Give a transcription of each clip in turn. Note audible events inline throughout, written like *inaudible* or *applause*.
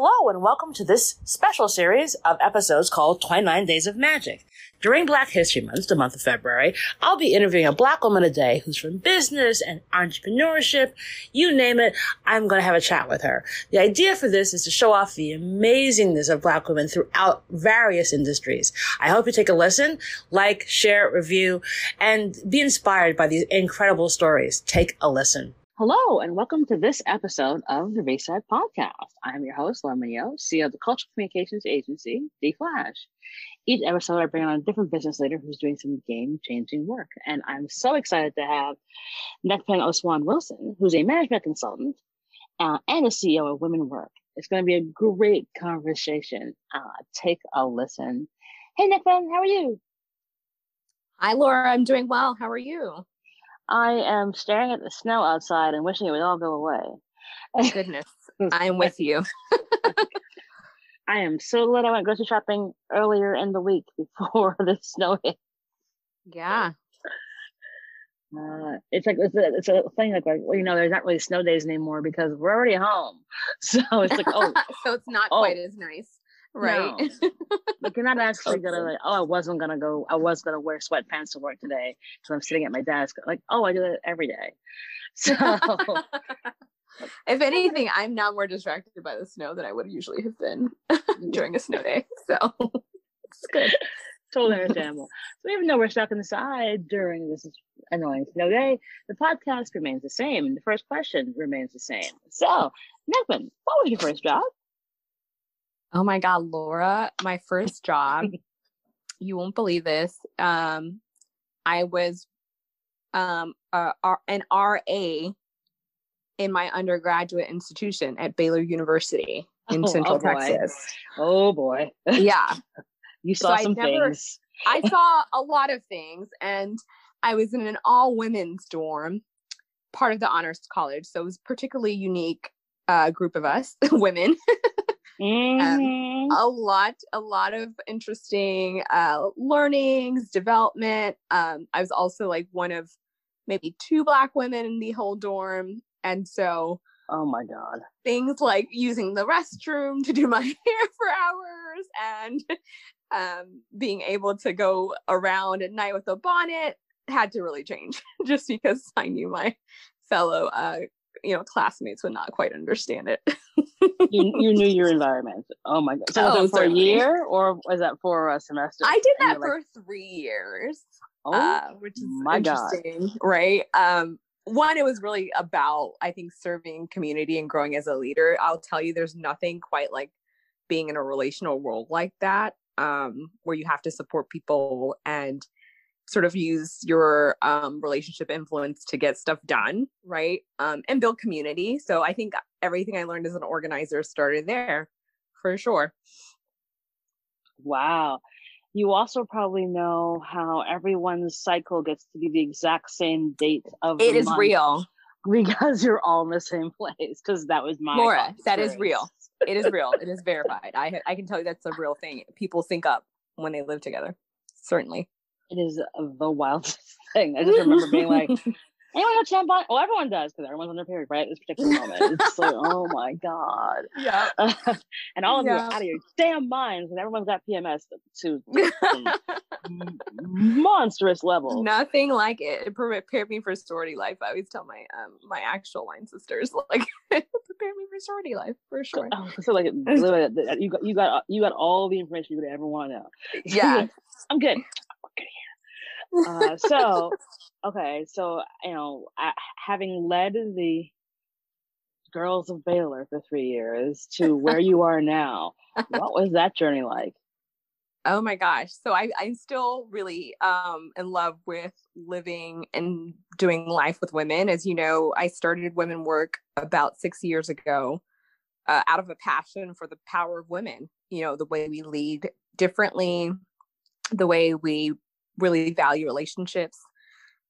Hello and welcome to this special series of episodes called 29 Days of Magic. During Black History Month, the month of February, I'll be interviewing a black woman a day who's from business and entrepreneurship. You name it, I'm going to have a chat with her. The idea for this is to show off the amazingness of black women throughout various industries. I hope you take a listen, like, share, review, and be inspired by these incredible stories. Take a listen. Hello, and welcome to this episode of the Bayside Podcast. I'm your host, Laura Mignott, CEO of the Cultural Communications Agency, D Flash. Each episode, I bring on a different business leader who's doing some game changing work. And I'm so excited to have Nekpen Osuan Wilson, who's a management consultant uh, and a CEO of Women Werk. It's going to be a great conversation. Uh, take a listen. Hey, Nekpen, how are you? Hi, Laura. I'm doing well. How are you? I am staring at the snow outside and wishing it would all go away. Goodness, *laughs* I'm with you. *laughs* I am so glad I went grocery shopping earlier in the week before *laughs* the snow hit. Yeah. Uh, it's like it's a, it's a thing like, like well, you know there's not really snow days anymore because we're already home so it's like oh so it's not oh, quite as nice right? No. like you're not *laughs* actually gonna like oh i wasn't gonna go i was gonna wear sweatpants to work today so i'm sitting at my desk like oh i do that every day. *laughs* So *laughs* if anything i'm now more distracted by the snow than i would usually have been during a snow day so. It's good. Totally understandable. So even though we're stuck inside during this annoying snow day the podcast remains the same and the first question remains the same. So Nekpen, what was your first job Oh my God, Laura, my first job, *laughs* you won't believe this. Um, I was um, uh, an RA in my undergraduate institution at Baylor University in oh, Central oh Texas. Oh boy. *laughs* Yeah. you saw so some never, things. I *laughs* saw a lot of things and I was in an all women's dorm, part of the honors college. So it was particularly unique uh, group of us, women. Mm-hmm. Um, a lot, a lot of interesting uh, learnings, development. Um, I was also like one of maybe two black women in the whole dorm, and so oh my god, things like using the restroom to do my *laughs* hair for hours and um, being able to go around at night with a bonnet had to really change *laughs* just because I knew my fellow uh, you know classmates would not quite understand it. *laughs* You, you knew your *laughs* environment. Oh my god. So oh, was that for a year or was that for a semester? I did that for like... three years oh uh, which is my interesting god. right? Um one it was really about i think serving community and growing as a leader. I'll tell you there's nothing quite like being in a relational role like that um where you have to support people and sort of use your um, relationship influence to get stuff done, right? Um, and build community. So I think everything I learned as an organizer started there for sure. Wow. You also probably know how everyone's cycle gets to be the exact same date of it is real *laughs* because you're all in the same place. Because that was my Laura. That is real. It is real. it is *laughs* verified. I I can tell you that's a real thing. People sync up when they live together. Certainly it is the wildest *laughs* thing. I just remember being like, *laughs* anyone have tampon? Oh, everyone does because everyone's on their period, right? At This particular moment. It's like, oh *laughs* my God. Yeah. and all of yeah. you are out of your damn minds and everyone's got PMS to, monstrous levels. Nothing like it. It prepared me for sorority life. I always tell my um my actual line sisters, like, prepare me for sorority life for sure. So, so like, you got, you got, you got all the information you could ever want to know. Yeah. I'm good. Uh, so, *laughs* okay, so you know, I, having led the girls of Baylor for three years to where *laughs* you are now, what was that journey like? Oh my gosh. So I, I'm still really um, in love with living and doing life with women. As you know, I started Women Werk about six years ago uh, out of a passion for the power of women, you know, the way we lead differently, the way we really value relationships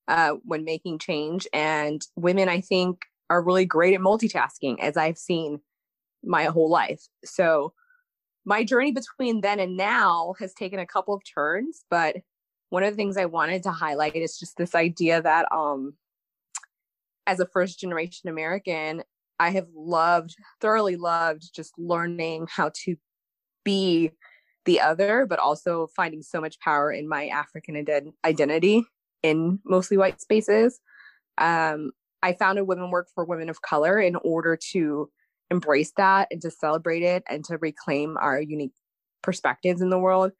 uh, when making change. And women, I think, are really great at multitasking, as I've seen my whole life. So my journey between then and now has taken a couple of turns, but one of the things I wanted to highlight is just this idea that um as a first generation American, I have loved, thoroughly loved just learning how to be the other, but also finding so much power in my African ident- identity in mostly white spaces. Um, I founded Women Werk for Women of Color in order to embrace that and to celebrate it and to reclaim our unique perspectives in the world.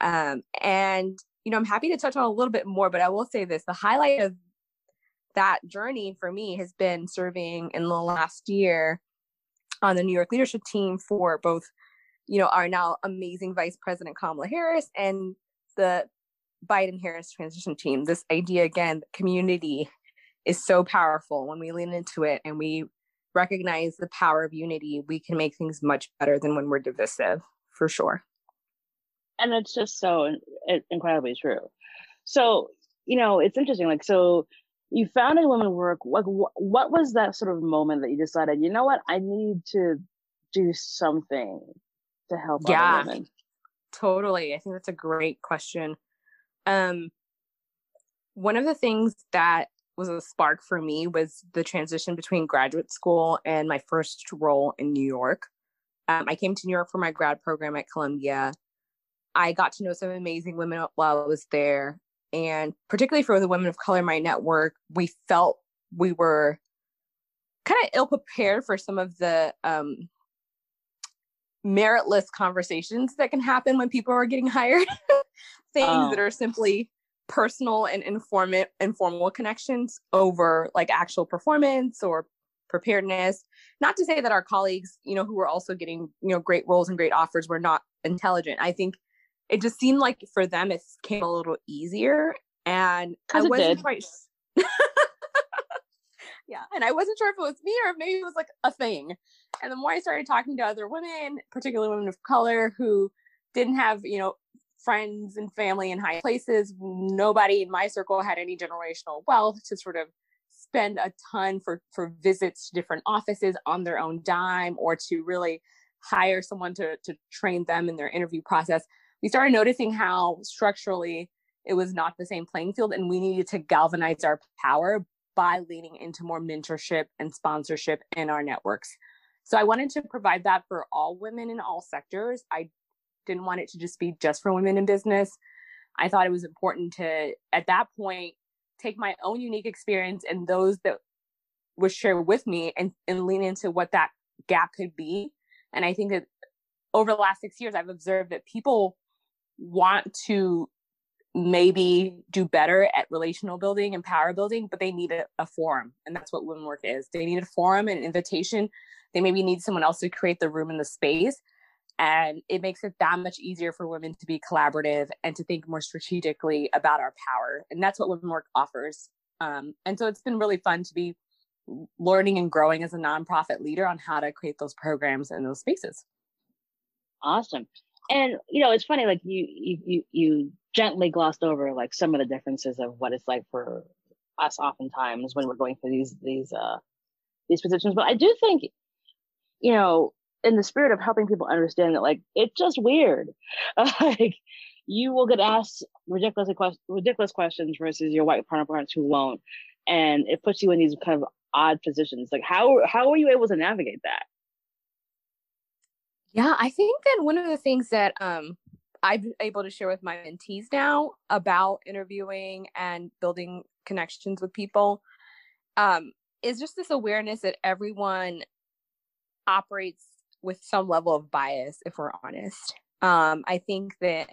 Um, and, you know, I'm happy to touch on a little bit more, but I will say this the highlight of that journey for me has been serving in the last year on the New York leadership team for both, you know, our now amazing Vice President Kamala Harris and the Biden Harris transition team. This idea again, community is so powerful when we lean into it and we recognize the power of unity, we can make things much better than when we're divisive, for sure. And it's just so incredibly true. So, you know, it's interesting. Like, so you founded Women Werk. Like, what was that sort of moment that you decided, you know what, I need to do something to help yeah? Totally. I think that's a great question. Um, one of the things that was a spark for me was the transition between graduate school and my first role in New York. Um, I came to New York for my grad program at Columbia. I got to know some amazing women while I was there. And particularly for the women of color in my network, we felt we were kind of ill prepared for some of the um, meritless conversations that can happen when people are getting hired. *laughs* Things oh. that are simply personal and informant informal connections over like actual performance or preparedness not to say that our colleagues you know who were also getting you know great roles and great offers were not intelligent i think it just seemed like for them it came a little easier and i wasn't did. quite *laughs* yeah and i wasn't sure if it was me or if maybe it was like a thing and the more i started talking to other women particularly women of color who didn't have you know friends and family in high places. Nobody in my circle had any generational wealth to sort of spend a ton for for visits to different offices on their own dime or to really hire someone to to train them in their interview process. We started noticing how structurally it was not the same playing field and we needed to galvanize our power by leaning into more mentorship and sponsorship in our networks. So I wanted to provide that for all women in all sectors. I didn't want it to just be just for women in business. I thought it was important to, at that point, take my own unique experience and those that was shared with me and, and lean into what that gap could be. And I think that over the last six years, I've observed that people want to maybe do better at relational building and power building, but they need a, a forum. And that's what Women Werk is. They need a forum and an invitation. They maybe need someone else to create the room and the space and it makes it that much easier for women to be collaborative and to think more strategically about our power and that's what Women Werk offers um, and so it's been really fun to be learning and growing as a nonprofit leader on how to create those programs in those spaces awesome and you know it's funny like you you you gently glossed over like some of the differences of what it's like for us oftentimes when we're going through these these uh these positions. But i do think you know in the spirit of helping people understand that like it's just weird. *laughs* Like you will get asked ridiculous ridiculous questions versus your white counterparts who won't. And it puts you in these kind of odd positions. Like how how are you able to navigate that? Yeah i think that one of the things that um i'm able to share with my mentees now about interviewing and building connections with people um is just this awareness that everyone operates with some level of bias, if we're honest. Um, I think that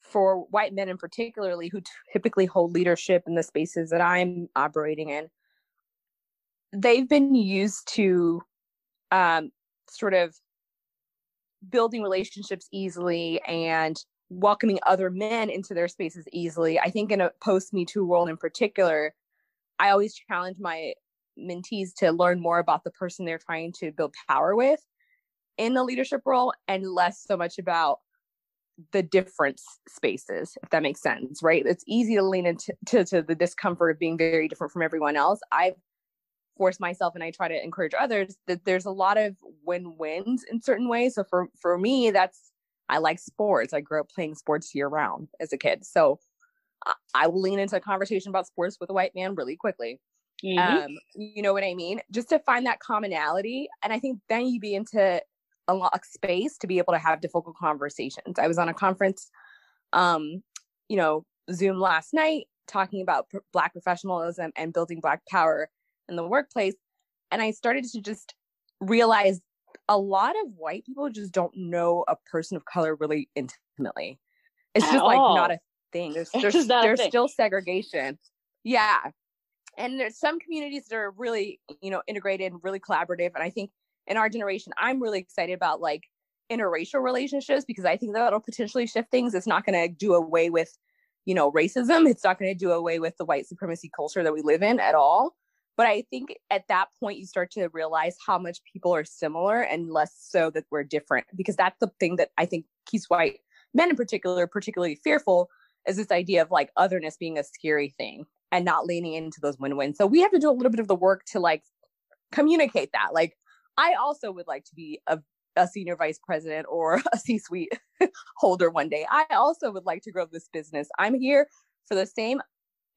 for white men in particularly who typically hold leadership in the spaces that I'm operating in, they've been used to um, sort of building relationships easily and welcoming other men into their spaces easily. I think in a post Me Too world in particular, I always challenge my mentees to learn more about the person they're trying to build power with in the leadership role and less so much about the different spaces, if that makes sense, right? It's easy to lean into to, to the discomfort of being very different from everyone else. I've forced myself and I try to encourage others that there's a lot of win-wins in certain ways. So for for me, that's I like sports. I grew up playing sports year round as a kid. So I will lean into a conversation about sports with a white man really quickly. Mm-hmm. Um, you know what I mean? Just to find that commonality. And I think then you be into a lot of space to be able to have difficult conversations. I was on a conference, um, you know, Zoom last night talking about pr- Black professionalism and building Black power in the workplace. And I started to just realize a lot of white people just don't know a person of color really intimately. It's At just all. like not a thing. There's *laughs* there's, there's still segregation. Yeah. And there's some communities that are really, you know, integrated and really collaborative. And I think in our generation, I'm really excited about like interracial relationships because I think that'll potentially shift things. It's not going to do away with, you know, racism. It's not going to do away with the white supremacy culture that we live in at all. But I think at that point, you start to realize how much people are similar and less so that we're different, because that's the thing that I think keeps white men in particular are particularly fearful is this idea of like otherness being a scary thing and not leaning into those win-wins. So we have to do a little bit of the work to like communicate that. Like I also would like to be a, a senior vice president or *laughs* a C-suite holder one day. I also would like to grow this business. I'm here for the same,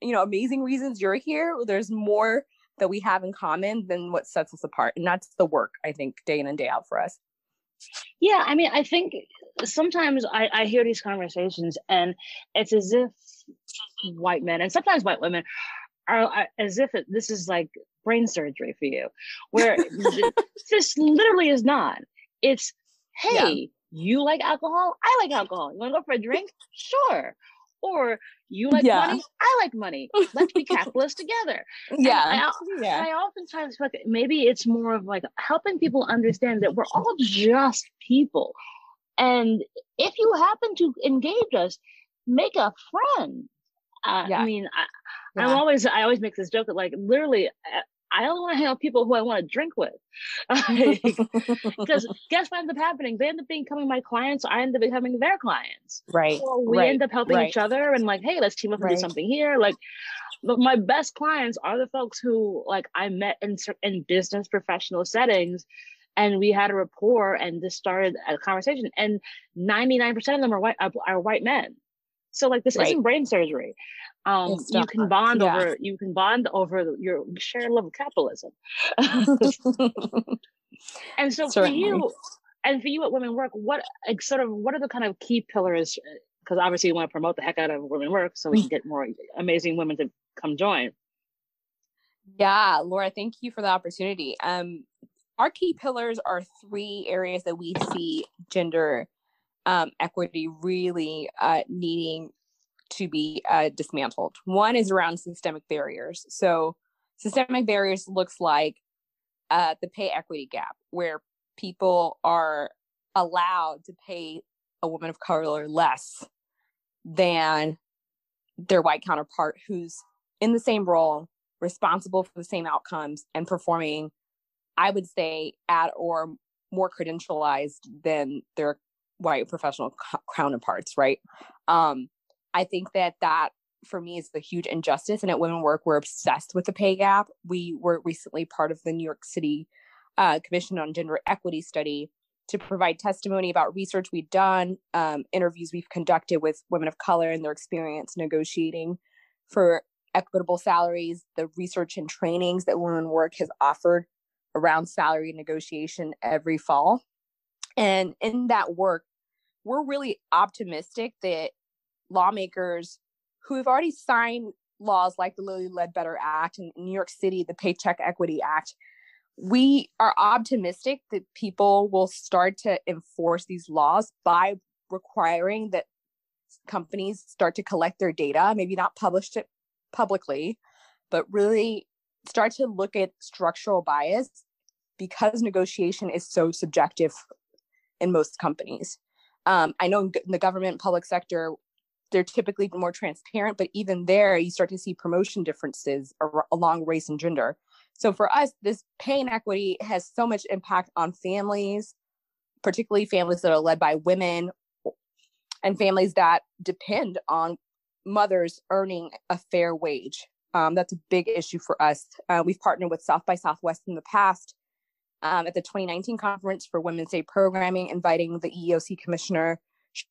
you know, amazing reasons you're here. There's more that we have in common than what sets us apart. And that's the work, I think, day in and day out for us. Yeah, I mean, I think sometimes I, I hear these conversations and it's as if white men and sometimes white women are, as if it, this is like brain surgery for you, where *laughs* this literally is not. It's, hey, yeah. you like alcohol? I like alcohol. You want to go for a drink? Sure. Or you like yeah. money? I like money. Let's be capitalists together. *laughs* Yeah. I, yeah. I oftentimes like maybe it's more of like helping people understand that we're all just people. And if you happen to engage us, make a friend. Uh, yeah. I mean, I, am always I always make this joke that like literally uh, I only want to hang out with people who I want to drink with. *laughs* Because *laughs* guess what ends up happening? They end up becoming my clients. I end up becoming their clients. Right. So we right. end up helping right. each other and like, hey, let's team up and right. do something here. Like, but my best clients are the folks who like I met in in business professional settings, and we had a rapport and this started a conversation. And ninety nine percent of them are white are white men. So like this isn't brain surgery. Um, you can bond yeah. over you can bond over your shared love of capitalism. *laughs* And so Certainly. for you and for you at Women Werk what like, sort of what are the kind of key pillars? Because obviously you want to promote the heck out of Women Werk so we can get more amazing women to come join. Yeah laura thank you for the opportunity. Um our key pillars are three areas that we see gender um, equity really uh, needing to be uh, dismantled. One is around systemic barriers. So, systemic barriers looks like uh, the pay equity gap, where people are allowed to pay a woman of color less than their white counterpart who's in the same role, responsible for the same outcomes, and performing, I would say, at or more credentialized than their white professional counterparts, right? Um, I think that that for me is the huge injustice. And at Women Werk, we're obsessed with the pay gap. We were recently part of the New York City uh, Commission on Gender Equity study to provide testimony about research we've done, um, interviews we've conducted with women of color and their experience negotiating for equitable salaries, the research and trainings that Women Werk has offered around salary negotiation every fall. And in that work, we're really optimistic that lawmakers who have already signed laws like the Lilly Ledbetter Act and New York City, the Paycheck Equity Act, we are optimistic that people will start to enforce these laws by requiring that companies start to collect their data, maybe not publish it publicly, but really start to look at structural bias because negotiation is so subjective in most companies. Um, I know in the government public sector, they're typically more transparent, but even there, you start to see promotion differences ar- along race and gender. So for us, this pay inequity has so much impact on families, particularly families that are led by women and families that depend on mothers earning a fair wage. Um, that's a big issue for us. Uh, we've partnered with South by Southwest in the past um, at the 2019 conference for Women's Day programming, inviting the EEOC commissioner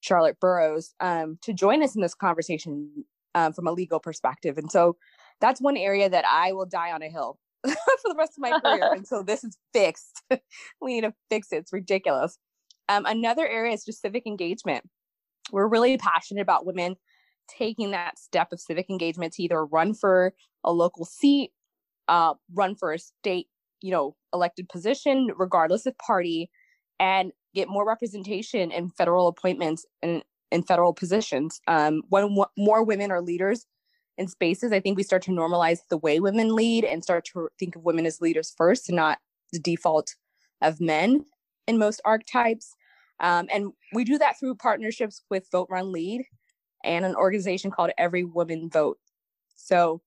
Charlotte Burrows um, to join us in this conversation um, from a legal perspective. And so that's one area that I will die on a hill *laughs* for the rest of my career *laughs* until this is fixed. *laughs* we need to fix it. It's ridiculous. Um, another area is just civic engagement. We're really passionate about women taking that step of civic engagement to either run for a local seat, uh, run for a state, you know, elected position, regardless of party, and get more representation in federal appointments and in federal positions. Um, when w- more women are leaders in spaces, I think we start to normalize the way women lead and start to think of women as leaders first and not the default of men in most archetypes. Um, and we do that through partnerships with Vote Run Lead and an organization called Every Woman Vote. So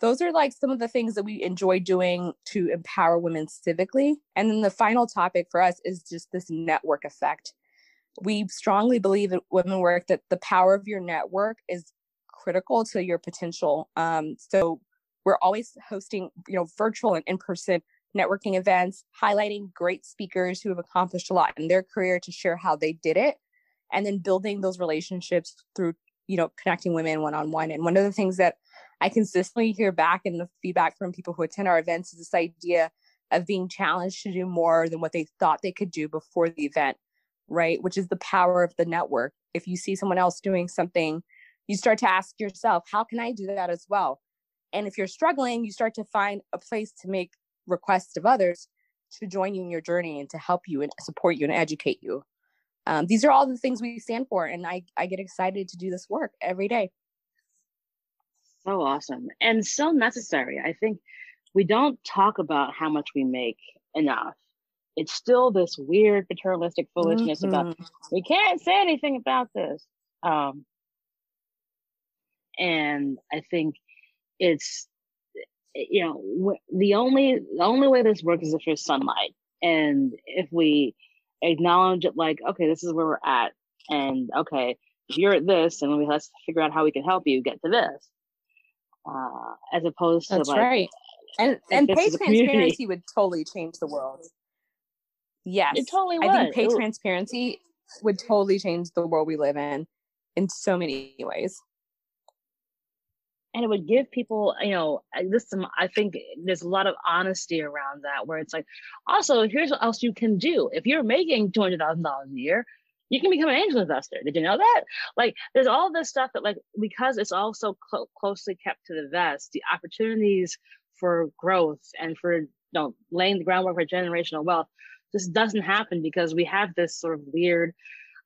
those are like some of the things that we enjoy doing to empower women civically. And then the final topic for us is just this network effect. We strongly believe at Women Werk that the power of your network is critical to your potential. Um, so we're always hosting, you know, virtual and in-person networking events, highlighting great speakers who have accomplished a lot in their career to share how they did it, and then building those relationships through, you know, connecting women one-on-one. And one of the things that I consistently hear back in the feedback from people who attend our events is this idea of being challenged to do more than what they thought they could do before the event, right? Which is the power of the network. If you see someone else doing something, you start to ask yourself, how can I do that as well? And if you're struggling, you start to find a place to make requests of others to join you in your journey and to help you and support you and educate you. Um, these are all the things we stand for. And I, I get excited to do this work every day so awesome and so necessary. I think we don't talk about how much we make enough. It's still this weird paternalistic foolishness mm-hmm. about we can't say anything about this. Um, and I think it's you know the only the only way this works is if there's sunlight, and if we acknowledge it, like okay, this is where we're at, and okay, if you're at this, and we let's figure out how we can help you get to this uh, as opposed to That's like right. And and pay transparency would totally change the world. Yes, it totally would. I think pay transparency would totally change the world we live in in so many ways. And it would give people, you know, this. I think there's a lot of honesty around that, where it's like, also, here's what else you can do. If you're making two hundred thousand dollars a year, you can become an angel investor. Did you know that? Like, there's all this stuff that, like, because it's all so cl- closely kept to the vest, the opportunities for growth and for you know laying the groundwork for generational wealth just doesn't happen because we have this sort of weird,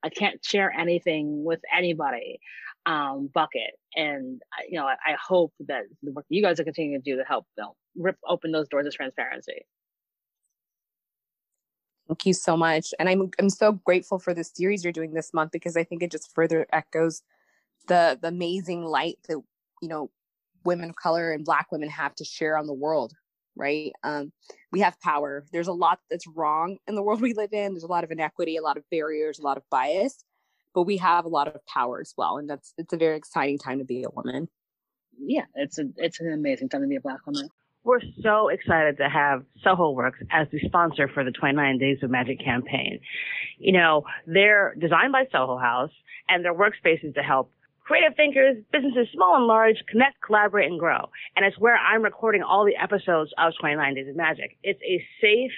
I can't share anything with anybody um, bucket. And you know, I, I, hope that the work you guys are continuing to do to help you know, rip open those doors of transparency. Thank you so much. And I'm I'm so grateful for the series you're doing this month because I think it just further echoes the the amazing light that you know women of color and black women have to share on the world right? Um, we have power. There's a lot that's wrong in the world we live in. There's a lot of inequity a lot of barriers a lot of bias but we have a lot of power as well and that's it's a very exciting time to be a woman. Yeah it's a it's an amazing time to be a black woman we're so excited to have Soho Works as the sponsor for the 29 Days of Magic campaign. You know, they're designed by Soho House and their workspaces to help creative thinkers, businesses small and large, connect, collaborate, and grow. And it's where I'm recording all the episodes of 29 Days of Magic. It's a safe,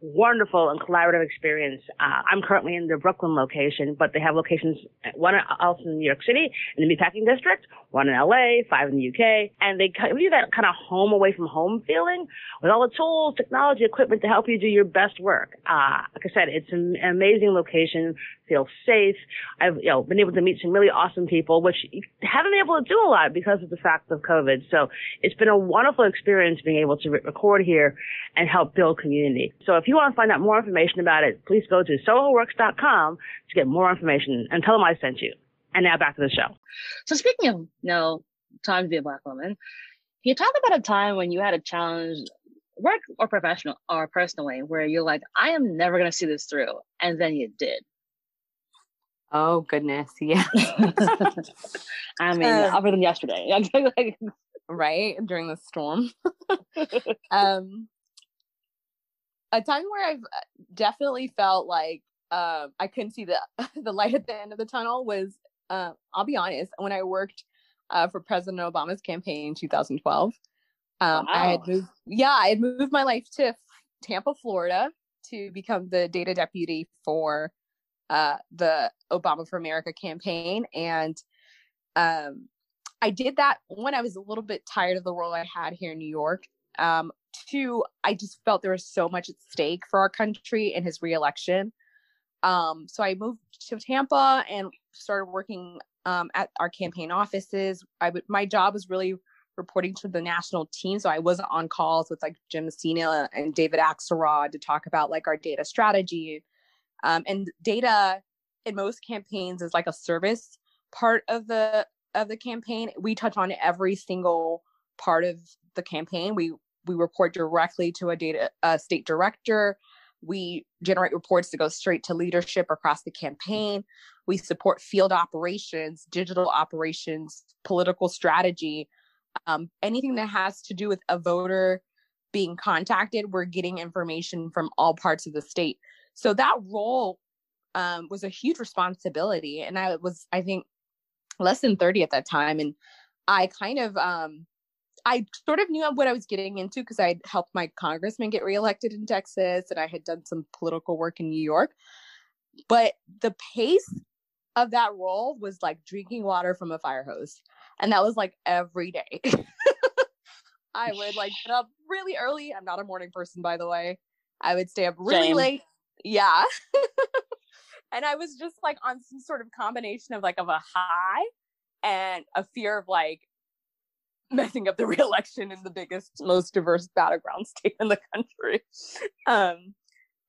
wonderful and collaborative experience. Uh, I'm currently in the Brooklyn location, but they have locations, one else in New York City in the Meatpacking District, one in LA, five in the UK, and they give you that kind of home away from home feeling with all the tools, technology, equipment to help you do your best work. Uh, like I said, it's an amazing location, feel safe. I've, you know, been able to meet some really awesome people, which haven't been able to do a lot because of the fact of COVID. So it's been a wonderful experience being able to re- record here and help build community. So if you want to find out more information about it, please go to sohoworks.com to get more information and tell them I sent you. And now back to the show. So speaking of, you know, time to be a black woman, can you talk about a time when you had a challenge, work or professional or personally, where you're like, I am never going to see this through. And then you did. Oh goodness, yeah. *laughs* I mean, um, other than yesterday, *laughs* right during the storm. *laughs* um, a time where I've uh, definitely felt like um, I couldn't see the *laughs* the light at the end of the tunnel was. Uh, I'll be honest. When I worked uh, for President Obama's campaign in 2012. Um, wow. I had moved, yeah, I had moved my life to Tampa, Florida, to become the data deputy for uh, the Obama for America campaign, and um, I did that when I was a little bit tired of the role I had here in New York. Um, two, I just felt there was so much at stake for our country in his reelection. Um, so I moved to Tampa and started working um, at our campaign offices. I would my job was really reporting to the national team, so I wasn't on calls with like Jim Messina and David Axelrod to talk about like our data strategy. Um, and data in most campaigns is like a service part of the of the campaign. We touch on every single part of the campaign. We we report directly to a data a state director. We generate reports to go straight to leadership across the campaign. We support field operations, digital operations, political strategy, um, anything that has to do with a voter being contacted. We're getting information from all parts of the state. So that role um, was a huge responsibility. And I was, I think, less than 30 at that time. And I kind of, um, I sort of knew what I was getting into because I'd helped my congressman get reelected in Texas and I had done some political work in New York. But the pace of that role was like drinking water from a fire hose. And that was like every day. *laughs* I would like get up really early. I'm not a morning person, by the way. I would stay up really Same. late. Yeah. *laughs* and I was just like on some sort of combination of like of a high and a fear of like *laughs* messing up the *laughs* reelection in the biggest, most diverse battleground state in the country. Um,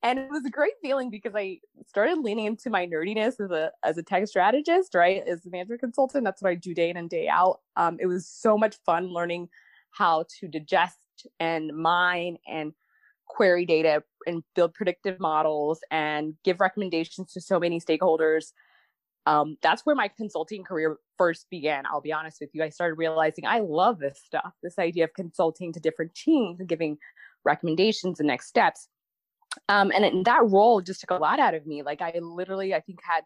and it was a great feeling because I started leaning into my nerdiness as a as a tech strategist, right? As a management consultant, that's what I do day in and day out. Um, it was so much fun learning how to digest and mine and query data and build predictive models and give recommendations to so many stakeholders. Um, that's where my consulting career first began. I'll be honest with you. I started realizing I love this stuff, this idea of consulting to different teams and giving recommendations and next steps. Um, and it, that role just took a lot out of me. Like I literally, I think had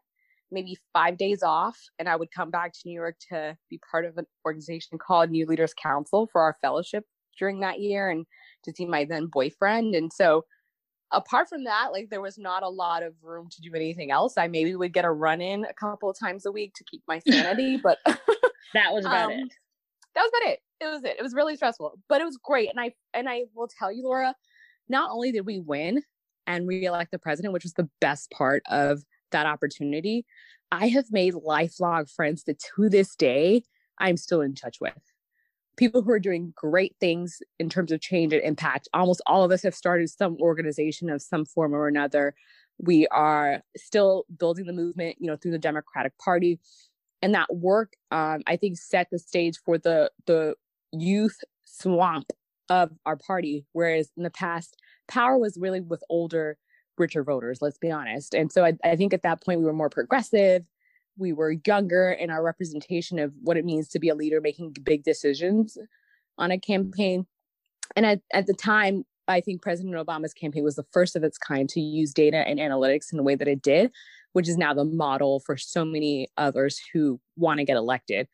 maybe five days off and I would come back to New York to be part of an organization called New Leaders Council for our fellowship during that year and to see my then boyfriend. And so apart from that, like there was not a lot of room to do anything else. I maybe would get a run in a couple of times a week to keep my sanity, but *laughs* that was about um, it. That was about it. It was it. It was really stressful, but it was great. And I and I will tell you, Laura, not only did we win and re-elect the president, which was the best part of that opportunity, I have made lifelong friends that to this day I'm still in touch with people who are doing great things in terms of change and impact. Almost all of us have started some organization of some form or another. We are still building the movement, you know, through the Democratic Party, and that work, um, I think, set the stage for the the youth swamp of our party. Whereas in the past, power was really with older, richer voters. Let's be honest. And so I, I think at that point we were more progressive we were younger in our representation of what it means to be a leader making big decisions on a campaign. And at, at the time, I think President Obama's campaign was the first of its kind to use data and analytics in the way that it did, which is now the model for so many others who want to get elected.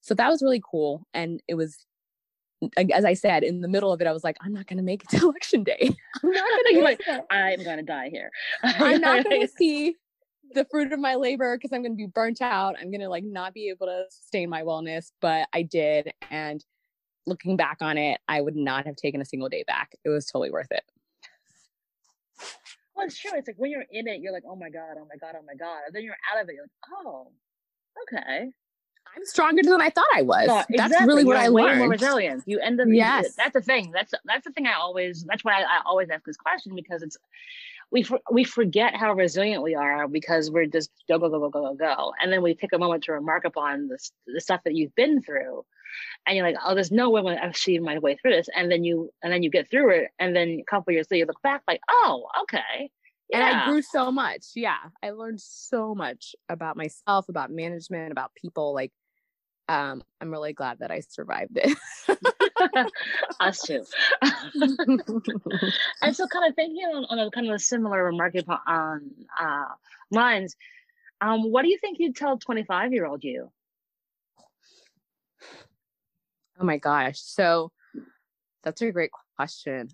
So that was really cool. And it was, as I said, in the middle of it, I was like, I'm not going to make it to *laughs* election day. I'm not going *laughs* to. I'm going to die here. *laughs* I'm not going to see the fruit of my labor because I'm going to be burnt out. I'm going to like not be able to sustain my wellness, but I did. And looking back on it, I would not have taken a single day back. It was totally worth it. Well, it's true. It's like when you're in it, you're like, oh my God, oh my God, oh my God. And then you're out of it, you're like, oh, okay. I'm stronger than I thought I was. Yeah, exactly. That's really what you're I learned. More resilient. You end up. Yes. That's the thing. That's that's the thing. I always. That's why I, I always ask this question because it's we for, we forget how resilient we are because we're just go go go go go go go, and then we take a moment to remark upon the the stuff that you've been through, and you're like, oh, there's no way I'm gonna achieve my way through this, and then you and then you get through it, and then a couple years later you look back like, oh, okay. Yeah. And I grew so much. Yeah. I learned so much about myself, about management, about people. Like, um, I'm really glad that I survived it. *laughs* *laughs* Us too. *laughs* and so, kind of thinking on, on, a kind of a similar market on uh, lines, um, what do you think you'd tell 25 year old you? Oh my gosh. So that's a great question.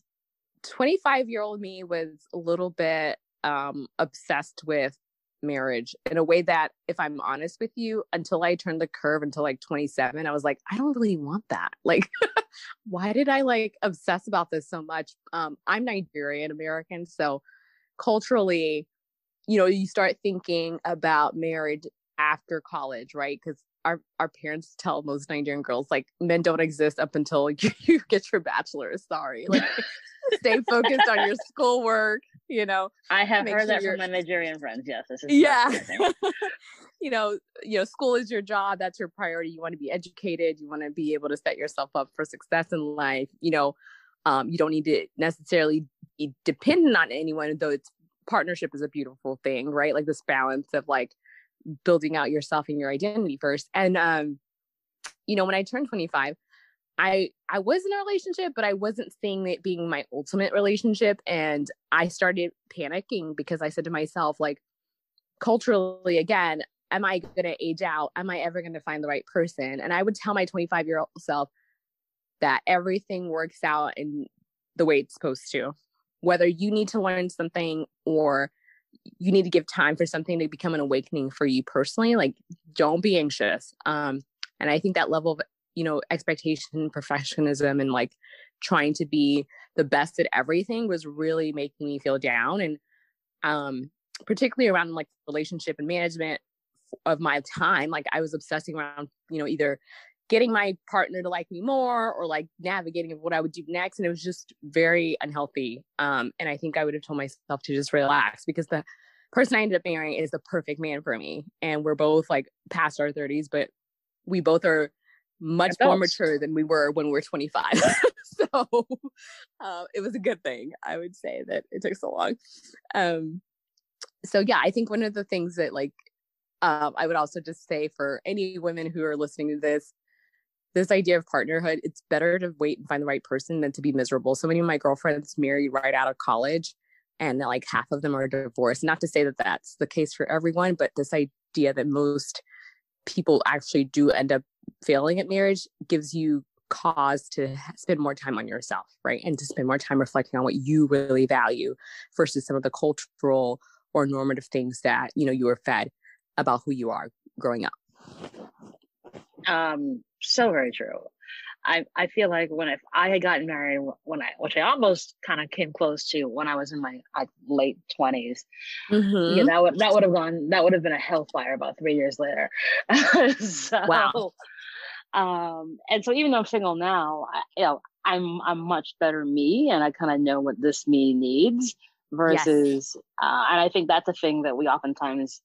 25 year old me was a little bit um, obsessed with marriage in a way that, if I'm honest with you, until I turned the curve until like 27, I was like, I don't really want that. *laughs* Like, why did I like obsess about this so much? Um, I'm Nigerian American. So culturally, you know, you start thinking about marriage after college, right? Because our, our parents tell most Nigerian girls like men don't exist up until you, *laughs* you get your bachelor's. Sorry. Like *laughs* stay focused on your schoolwork, you know. I have heard that from my Nigerian friends. Yes, this is yeah. *laughs* you know, you know, school is your job. That's your priority. You want to be educated. You want to be able to set yourself up for success in life. You know, um, you don't need to necessarily be dependent on anyone, though it's partnership is a beautiful thing, right? Like this balance of like building out yourself and your identity first. And um, you know, when I turned 25, I I was in a relationship, but I wasn't seeing it being my ultimate relationship. And I started panicking because I said to myself, like, culturally, again, am I gonna age out? Am I ever gonna find the right person? And I would tell my 25 year old self that everything works out in the way it's supposed to. Whether you need to learn something or you need to give time for something to become an awakening for you personally like don't be anxious um and i think that level of you know expectation perfectionism and like trying to be the best at everything was really making me feel down and um particularly around like relationship and management of my time like i was obsessing around you know either getting my partner to like me more or like navigating what I would do next. And it was just very unhealthy. Um, and I think I would have told myself to just relax because the person I ended up marrying is the perfect man for me. And we're both like past our 30s, but we both are much more mature than we were when we were 25. *laughs* so uh, it was a good thing, I would say, that it took so long. Um, so yeah, I think one of the things that like um, I would also just say for any women who are listening to this, this idea of partnerhood, it's better to wait and find the right person than to be miserable. So many of my girlfriends married right out of college and like half of them are divorced. Not to say that that's the case for everyone, but this idea that most people actually do end up failing at marriage gives you cause to spend more time on yourself, right? And to spend more time reflecting on what you really value versus some of the cultural or normative things that, you know, you were fed about who you are growing up. Um, so very true. I I feel like when if I had gotten married when I which I almost kind of came close to when I was in my late 20s mm-hmm. yeah that would that would have gone that would have been a hellfire about three years later. *laughs* so, wow. Um, and so even though I'm single now, I, you know, I'm I'm much better me, and I kind of know what this me needs versus, yes. uh, and I think that's a thing that we oftentimes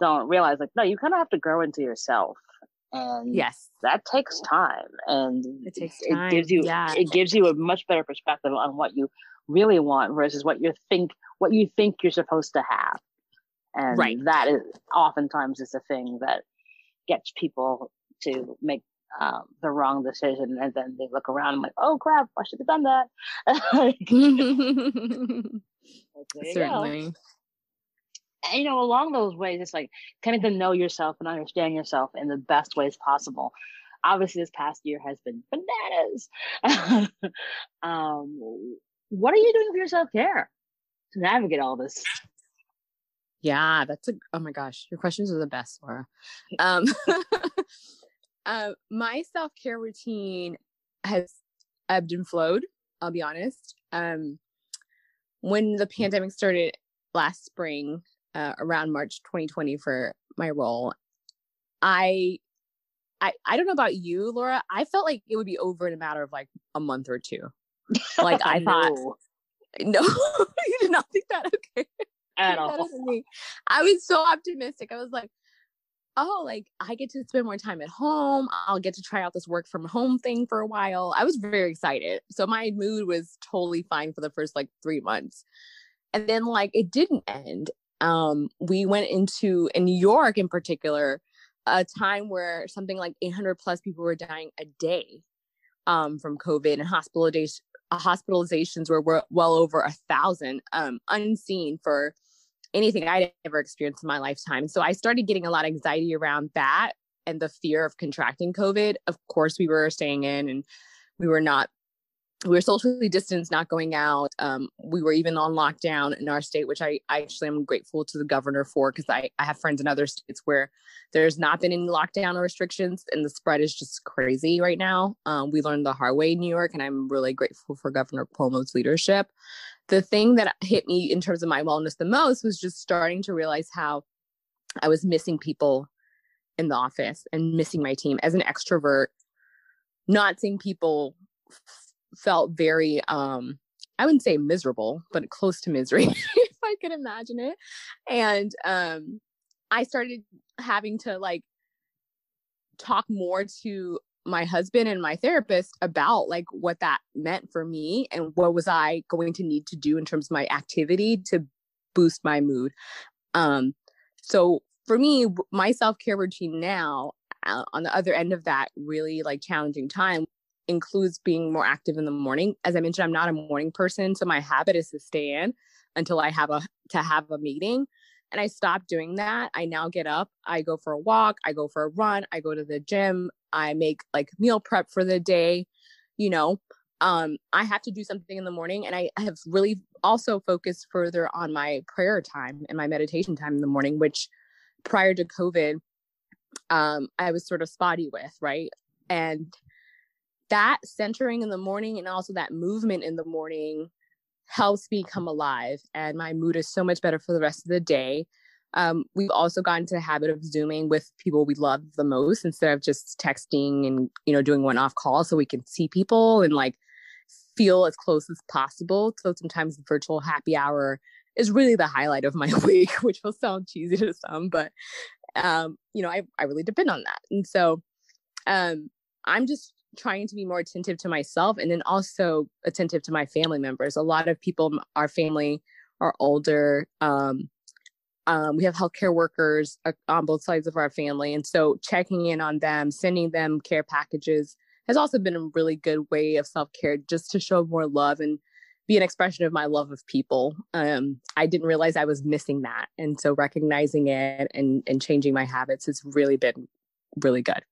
don't realize. Like, no, you kind of have to grow into yourself and yes that takes time and it takes time. it gives you yeah. it gives you a much better perspective on what you really want versus what you think what you think you're supposed to have and right. that is oftentimes is a thing that gets people to make um, the wrong decision and then they look around and like oh crap i should have done that *laughs* *laughs* certainly and, you know, along those ways, it's like kind of to know yourself and understand yourself in the best ways possible. Obviously, this past year has been bananas. *laughs* um, what are you doing for your self care to navigate all this? Yeah, that's a oh my gosh, your questions are the best, Laura. Um, uh, *laughs* my self care routine has ebbed and flowed. I'll be honest. Um, when the pandemic started last spring, uh, around March 2020 for my role, I, I, I don't know about you, Laura. I felt like it would be over in a matter of like a month or two. Like *laughs* I thought, no, *laughs* *laughs* you did not think that. Okay, at all. I was so optimistic. I was like, oh, like I get to spend more time at home. I'll get to try out this work from home thing for a while. I was very excited. So my mood was totally fine for the first like three months. And then like it didn't end um, we went into in New York in particular a time where something like 800 plus people were dying a day um, from COVID and hospitalization hospitalizations were, were well over a thousand um, unseen for anything I'd ever experienced in my lifetime. So I started getting a lot of anxiety around that and the fear of contracting COVID, of course, we were staying in and we were not we were socially distanced, not going out. Um, we were even on lockdown in our state, which I, I actually am grateful to the governor for because I, I have friends in other states where there's not been any lockdown or restrictions and the spread is just crazy right now. Um, we learned the hard way in New York, and I'm really grateful for Governor Cuomo's leadership. The thing that hit me in terms of my wellness the most was just starting to realize how I was missing people in the office and missing my team as an extrovert, not seeing people felt very um I wouldn't say miserable, but close to misery, *laughs* if I could imagine it. And um I started having to like talk more to my husband and my therapist about like what that meant for me and what was I going to need to do in terms of my activity to boost my mood. Um so for me my self-care routine now uh, on the other end of that really like challenging time includes being more active in the morning. As I mentioned, I'm not a morning person, so my habit is to stay in until I have a to have a meeting. And I stopped doing that. I now get up, I go for a walk, I go for a run, I go to the gym, I make like meal prep for the day, you know. Um, I have to do something in the morning and I have really also focused further on my prayer time and my meditation time in the morning, which prior to COVID, um, I was sort of spotty with, right? And that centering in the morning and also that movement in the morning helps me come alive and my mood is so much better for the rest of the day. Um, we've also gotten to the habit of zooming with people we love the most instead of just texting and you know doing one off calls so we can see people and like feel as close as possible. So sometimes the virtual happy hour is really the highlight of my *laughs* week which will sound cheesy to some but um, you know I, I really depend on that. And so um, i'm just trying to be more attentive to myself and then also attentive to my family members. A lot of people, our family, are older. Um, um, we have healthcare workers uh, on both sides of our family. And so checking in on them, sending them care packages has also been a really good way of self care just to show more love and be an expression of my love of people. Um, I didn't realize I was missing that. And so recognizing it and, and changing my habits has really been really good.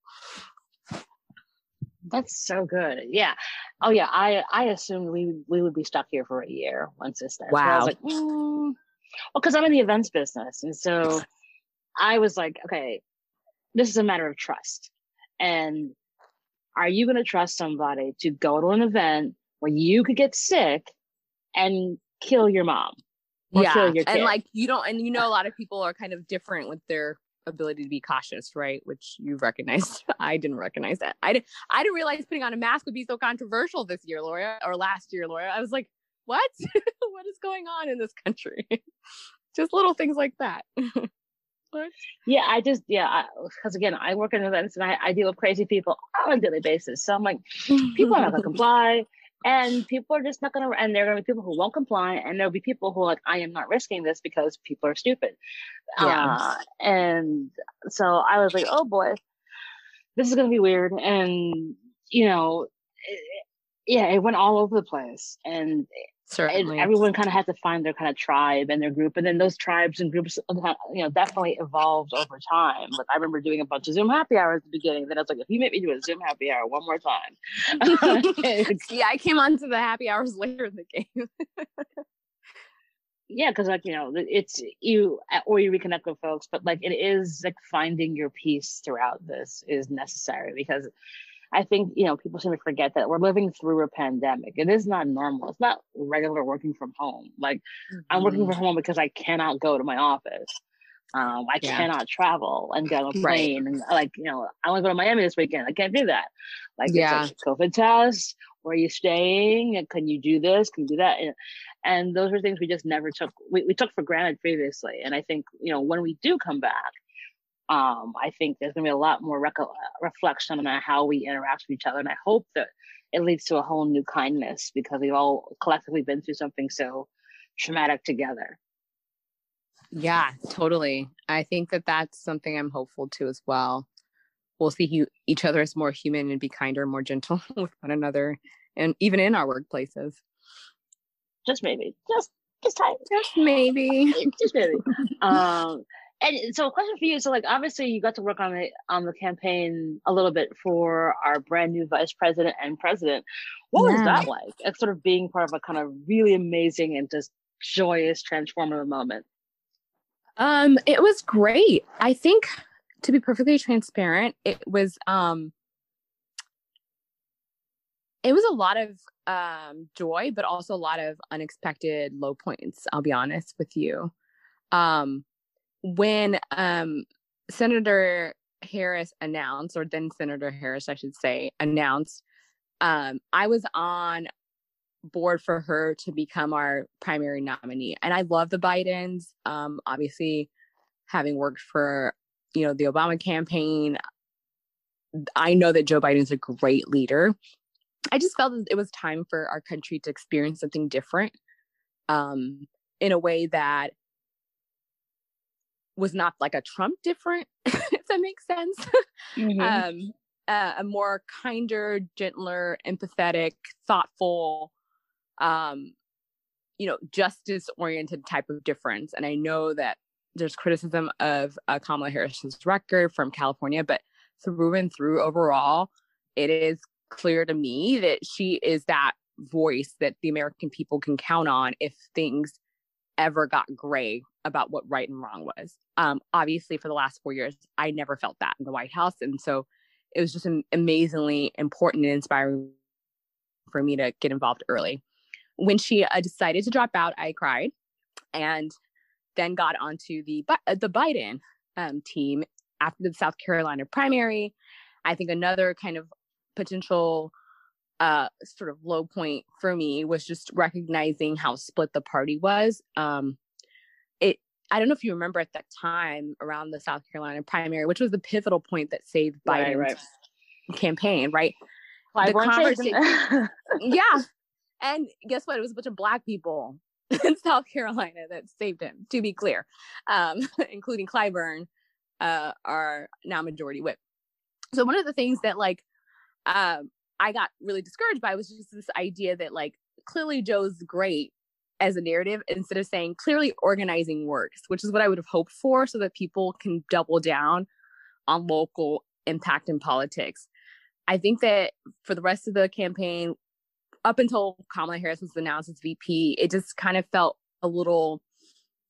That's so good. Yeah. Oh yeah. I I assumed we we would be stuck here for a year once this starts. Wow. I was like, mm. well, because I'm in the events business, and so *laughs* I was like, okay, this is a matter of trust. And are you going to trust somebody to go to an event where you could get sick and kill your mom? yeah, and like you don't, and you know, a lot of people are kind of different with their ability to be cautious, right? Which you've recognized. *laughs* I didn't recognize that. I didn't. I didn't realize putting on a mask would be so controversial this year, Laura, or last year, Laura. I was like, what? *laughs* what is going on in this country? *laughs* just little things like that. yeah, I just yeah, because again, I work in events and I, I deal with crazy people on a daily basis. So I'm like, people are not gonna comply and people are just not going to and there are going to be people who won't comply and there'll be people who are like i am not risking this because people are stupid. Yeah. Uh, and so i was like oh boy. This is going to be weird. And you know it, yeah it went all over the place. And Certainly. everyone kind of had to find their kind of tribe and their group and then those tribes and groups uh, you know definitely evolved over time. Like i remember doing a bunch of zoom happy hours at the beginning then i was like if you make me do a zoom happy hour one more time. *laughs* *laughs* Yeah i came on to the happy hours *laughs* later in the game. Yeah because like you know it's you or you reconnect with folks but like it is like finding your peace throughout this is necessary because I think, you know, people seem to forget that we're living through a pandemic. It is not normal. It's not regular working from home. Like mm-hmm. I'm working from mm-hmm. home because I cannot go to my office. Um, I yeah. cannot travel and get on a plane right. and like, you know, I want to go to Miami this weekend. I can't do that. Like, yeah. it's like COVID test. Where are you staying? Can you do this? Can you do that? And, and those are things we just never took. We, we took for granted previously. And I think, you know, when we do come back, um, I think there's going to be a lot more rec- reflection on how we interact with each other. And I hope that it leads to a whole new kindness because we've all collectively been through something so traumatic together. Yeah, totally. I think that that's something I'm hopeful to as well. We'll see each other as more human and be kinder, more gentle *laughs* with one another, and even in our workplaces. Just maybe, just just time, just maybe, just maybe. *laughs* um, and so a question for you. So like obviously you got to work on it on the campaign a little bit for our brand new vice president and president. What yeah. was that like? It's sort of being part of a kind of really amazing and just joyous, transformative moment. Um, it was great. I think to be perfectly transparent, it was um it was a lot of um joy, but also a lot of unexpected low points, I'll be honest with you. Um when um Senator Harris announced, or then Senator Harris, I should say, announced, um, I was on board for her to become our primary nominee. And I love the Bidens. Um, obviously, having worked for you know the Obama campaign, I know that Joe Biden is a great leader. I just felt that it was time for our country to experience something different, um, in a way that was not like a Trump different, *laughs* if that makes sense. Mm-hmm. um, uh, a more kinder, gentler, empathetic, thoughtful, um, you know, justice oriented type of difference. And I know that there's criticism of uh, Kamala Harris's record from California, but through and through overall, it is clear to me that she is that voice that the American people can count on if things ever got gray about what right and wrong was. Um, obviously, for the last four years, I never felt that in the White House. And so it was just an amazingly important and inspiring for me to get involved early. When she uh, decided to drop out, I cried and then got onto the, uh, the Biden um, team after the South Carolina primary. I think another kind of potential uh, sort of low point for me was just recognizing how split the party was. Um, it I don't know if you remember at that time around the South Carolina primary, which was the pivotal point that saved Biden's right, right. campaign, right? the conversation, *laughs* yeah. And guess what? It was a bunch of black people *laughs* in South Carolina that saved him. To be clear, um, *laughs* including Clyburn, uh, our now majority whip. So one of the things that like um, I got really discouraged by was just this idea that like clearly Joe's great as a narrative instead of saying clearly organizing works, which is what I would have hoped for so that people can double down on local impact in politics. I think that for the rest of the campaign, up until Kamala Harris was announced as VP, it just kind of felt a little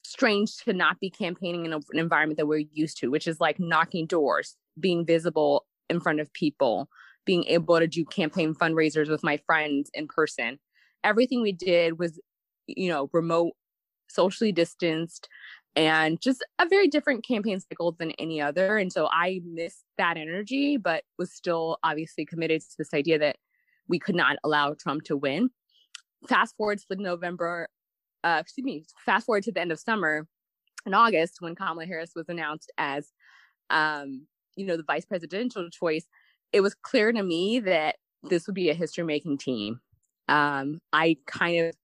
strange to not be campaigning in a, an environment that we're used to, which is like knocking doors, being visible in front of people, being able to do campaign fundraisers with my friends in person. Everything we did was, you know, remote, socially distanced, and just a very different campaign cycle than any other. And so I missed that energy, but was still obviously committed to this idea that we could not allow Trump to win. Fast forward to November, uh, excuse me, fast forward to the end of summer in August when Kamala Harris was announced as, um, you know, the vice presidential choice it was clear to me that this would be a history making team. Um, I kind of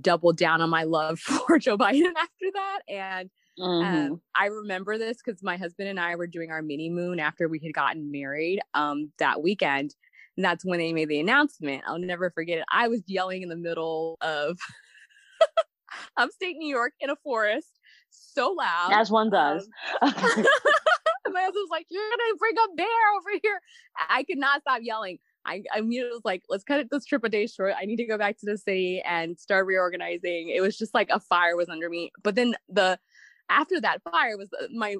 doubled down on my love *laughs* for Joe Biden after that. And mm-hmm. um, I remember this because my husband and I were doing our mini moon after we had gotten married um, that weekend. And that's when they made the announcement. I'll never forget it. I was yelling in the middle of *laughs* upstate New York in a forest so loud. As one does. *laughs* Um, *laughs* my husband was like, "You're gonna bring a bear over here." I could not stop yelling. I, I was like, "Let's cut this trip a day short. I need to go back to the city and start reorganizing." It was just like a fire was under me. But then the after that fire was uh, my,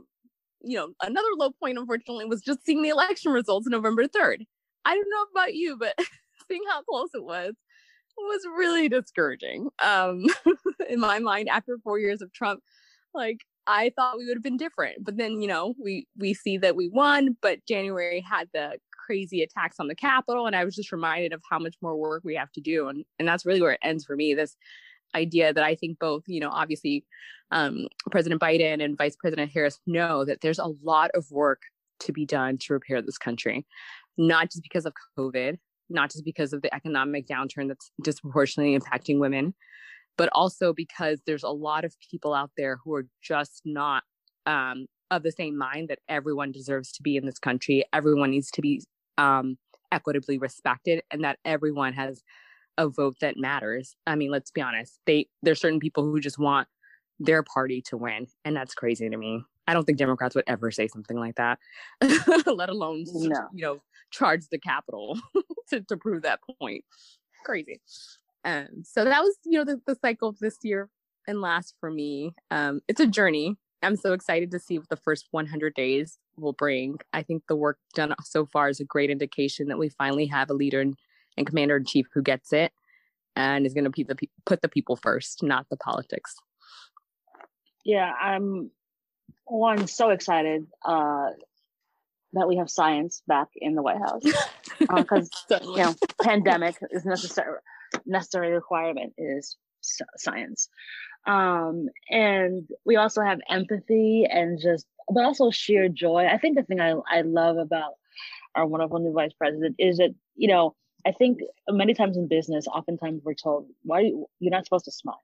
you know, another low point. Unfortunately, was just seeing the election results November third. I don't know about you, but *laughs* seeing how close it was was really discouraging. Um, *laughs* in my mind, after four years of Trump, like I thought we would have been different. But then, you know, we we see that we won, but January had the crazy attacks on the Capitol, and I was just reminded of how much more work we have to do, and and that's really where it ends for me. This idea that I think both, you know, obviously um, President Biden and Vice President Harris know that there's a lot of work to be done to repair this country, not just because of COVID, not just because of the economic downturn that's disproportionately impacting women, but also because there's a lot of people out there who are just not um, of the same mind that everyone deserves to be in this country. Everyone needs to be um, equitably respected, and that everyone has a vote that matters. I mean, let's be honest. They there's certain people who just want their party to win, and that's crazy to me. I don't think Democrats would ever say something like that, *laughs* let alone no. you know charge the Capitol *laughs* to to prove that point. Crazy. Um, so that was you know the, the cycle of this year and last for me. Um, it's a journey. I'm so excited to see what the first 100 days will bring. I think the work done so far is a great indication that we finally have a leader and, and commander in chief who gets it and is going to the, put the people first, not the politics. Yeah, I'm one so excited uh, that we have science back in the White House because uh, *laughs* you know pandemic is necessary necessary requirement is science. Um, and we also have empathy and just but also sheer joy. I think the thing i, I love about our wonderful new vice president is that you know i think many times in business oftentimes we're told why you, you're not supposed to smile?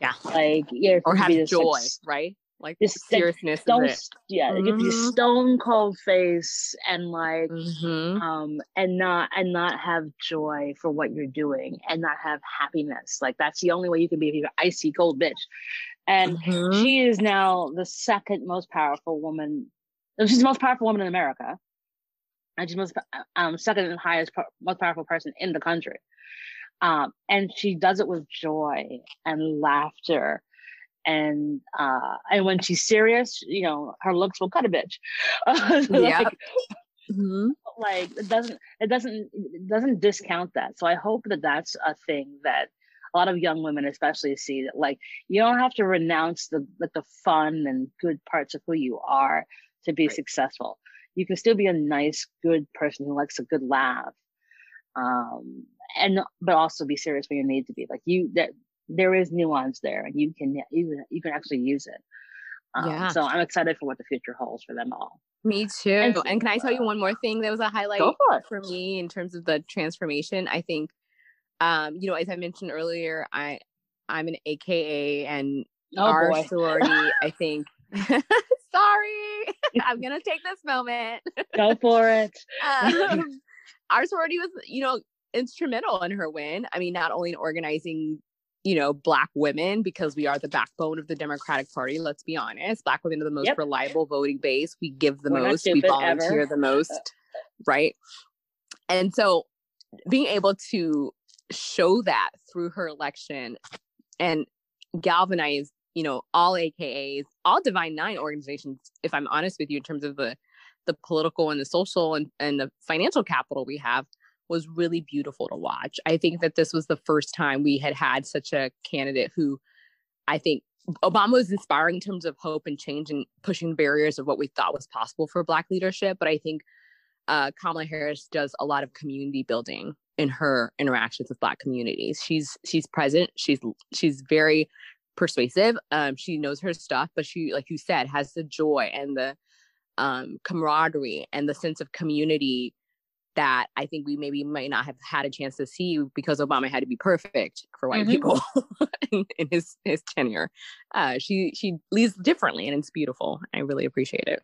Yeah. Like yeah or have joy right like this seriousness don't yeah mm-hmm. stone cold face and like mm-hmm. um and not and not have joy for what you're doing and not have happiness like that's the only way you can be if you're icy cold bitch and mm-hmm. she is now the second most powerful woman she's the most powerful woman in america and she's most um second and highest most powerful person in the country um and she does it with joy and laughter and uh and when she's serious you know her looks will cut a bitch *laughs* yeah. Like, mm-hmm. like it doesn't it doesn't it doesn't discount that. So i hope that that's a thing that a lot of young women especially see that like you don't have to renounce the like the fun and good parts of who you are to be right. successful. You can still be a nice good person who likes a good laugh um and but also be serious when you need to be. Like you that there is nuance there and you can you, you can actually use it. Um, yeah. so i'm excited for what the future holds for them all. Me too. And, and can i tell you one more thing that was a highlight for, for me in terms of the transformation? I think um you know as i mentioned earlier i i'm an aka and oh, our boy. sorority i *laughs* think *laughs* sorry. *laughs* I'm gonna take this moment. Go for it. Um, our sorority was you know instrumental in her win. I mean not only in organizing you know, black women because we are the backbone of the Democratic Party. Let's be honest. Black women are the most yep. reliable voting base. We give the We're most, we volunteer ever. the most, *laughs* right? And so being able to show that through her election and galvanize, you know, all AKAs, all Divine Nine organizations, if I'm honest with you, in terms of the the political and the social and, and the financial capital we have, was really beautiful to watch. I think that this was the first time we had had such a candidate who I think Obama was inspiring in terms of hope and change and pushing barriers of what we thought was possible for Black leadership. But I think uh, Kamala Harris does a lot of community building in her interactions with Black communities. She's she's present. She's she's very persuasive. Um, she knows her stuff, but she, like you said, has the joy and the um, camaraderie and the sense of community that I think we maybe might not have had a chance to see because Obama had to be perfect for white mm-hmm. people *laughs* in, in, his his tenure. Uh, she she leads differently, and it's beautiful. I really appreciate it.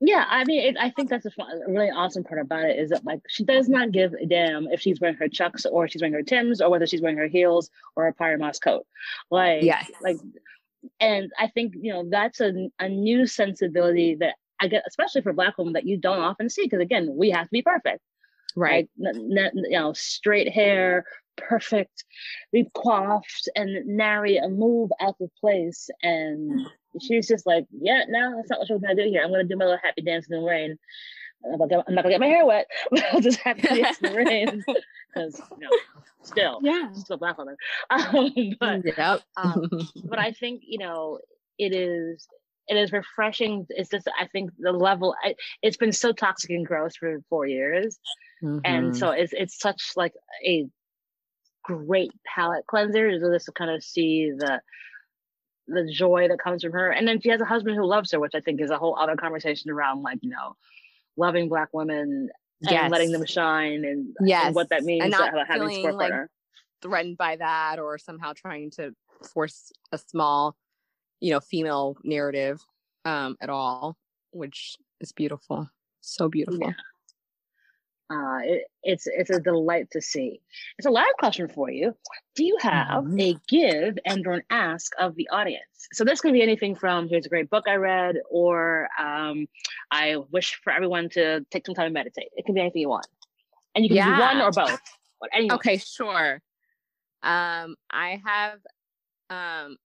Yeah, I mean, it, I think that's a, fun, really awesome part about it is that like she does not give a damn if she's wearing her chucks or she's wearing her tims or whether she's wearing her heels or a Pyer Moss coat. Like, yes. like, and I think you know that's a a new sensibility that I get, especially for Black women, that you don't often see because again, we have to be perfect right. Like, n- n- you know straight hair perfect coiffed and nary a move out of place. And she's just like yeah no that's not what we're gonna do here. I'm gonna do my little happy dance in the rain. I'm not, gonna, I'm not gonna get my hair wet, *laughs* but I'll just to dance in the *laughs* rain. Because you know, still, yeah, still black woman. *laughs* Um, but, yep. um, but I think you know it is it is refreshing. It's just I think the level I, it's been so toxic and gross for four years Mm-hmm. And so it's it's such like a great palate cleanser to just to kind of see the the joy that comes from her. And then she has a husband who loves her, which I think is a whole other conversation around like, you know, loving black women and letting them shine and, yes. and what that means and not to having feeling like threatened by that or somehow trying to force a small, you know, female narrative um at all, which is beautiful. So beautiful. Yeah. Uh, it, it's it's a delight to see. It's a live question for you. Do you have mm-hmm. a give and or an ask of the audience? So this can be anything from here's a great book I read, or um, I wish for everyone to take some time to meditate. It can be anything you want, and you can yeah. do one or both. Okay, sure. Um, I have um,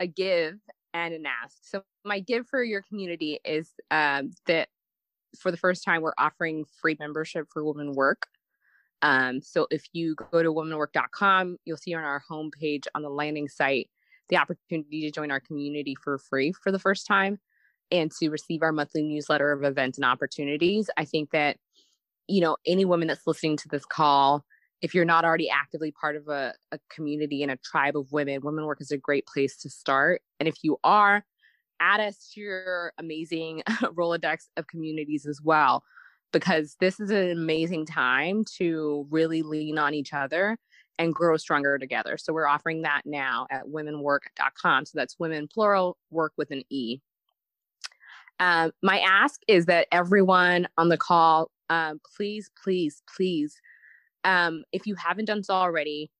a give and an ask. So my give for your community is um, that for the first time, we're offering free membership for Women Werk. Um, so if you go to womenwerk.com, you'll see on our homepage on the landing site the opportunity to join our community for free for the first time and to receive our monthly newsletter of events and opportunities. I think that, you know, any woman that's listening to this call, if you're not already actively part of a, a community and a tribe of women, Women Werk is a great place to start. And if you are, add us to your amazing *laughs* Rolodex of communities as well, because this is an amazing time to really lean on each other and grow stronger together. So we're offering that now at womenwerk.com. So that's women plural work with an E. Um, my ask is that everyone on the call, um, please, please, please, um, if you haven't done so already,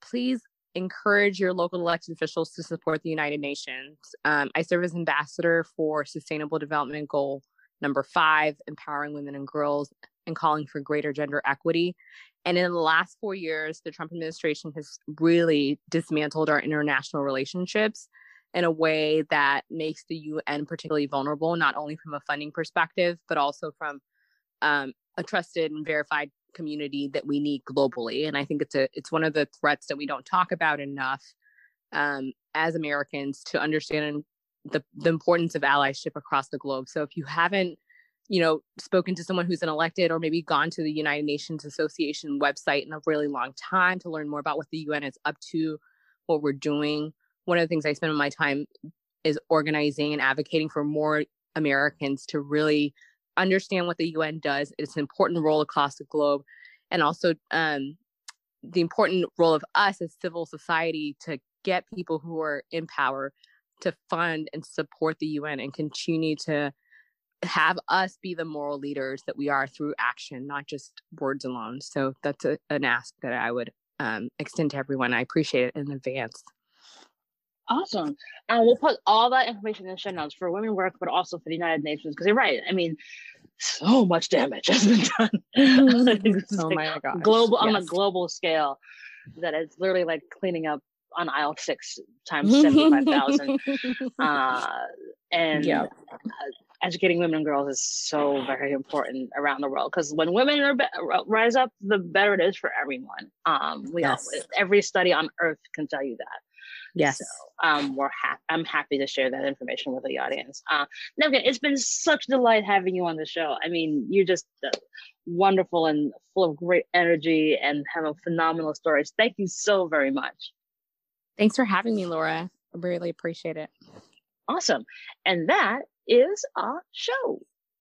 please encourage your local elected officials to support the United Nations. Um, I serve as ambassador for Sustainable Development Goal number five, empowering women and girls and calling for greater gender equity. And in the last four years, the Trump administration has really dismantled our international relationships in a way that makes the UN particularly vulnerable, not only from a funding perspective, but also from um, a trusted and verified community that we need globally and i think it's a it's one of the threats that we don't talk about enough um, as americans to understand the the importance of allyship across the globe. So if you haven't you know spoken to someone who's an elected or maybe gone to the united nations association website in a really long time to learn more about what the un is up to what we're doing one of the things i spend my time is organizing and advocating for more americans to really understand what the UN does, its an important role across the globe, and also um, the important role of us as civil society to get people who are in power to fund and support the UN and continue to have us be the moral leaders that we are through action, not just words alone. So that's a, an ask that I would um, extend to everyone. I appreciate it in advance. Awesome. And we'll put all that information in the show notes for Women Werk, but also for the United Nations, because you're right. I mean, so much damage *laughs* has been done. *laughs* oh my god. Global yes. on a global scale that it's literally like cleaning up on aisle six times 75,000. *laughs* uh, and yeah. Uh, educating women and girls is so very important around the world because when women are be- rise up, the better it is for everyone. Um, we yes. all, every study on earth can tell you that. Yes. So, um, we're ha- I'm happy to share that information with the audience. Uh, Nekpen, it's been such a delight having you on the show. I mean, you're just uh, wonderful and full of great energy and have a phenomenal stories. Thank you so very much. Thanks for having me, Laura. I really appreciate it. Awesome. And that is our show.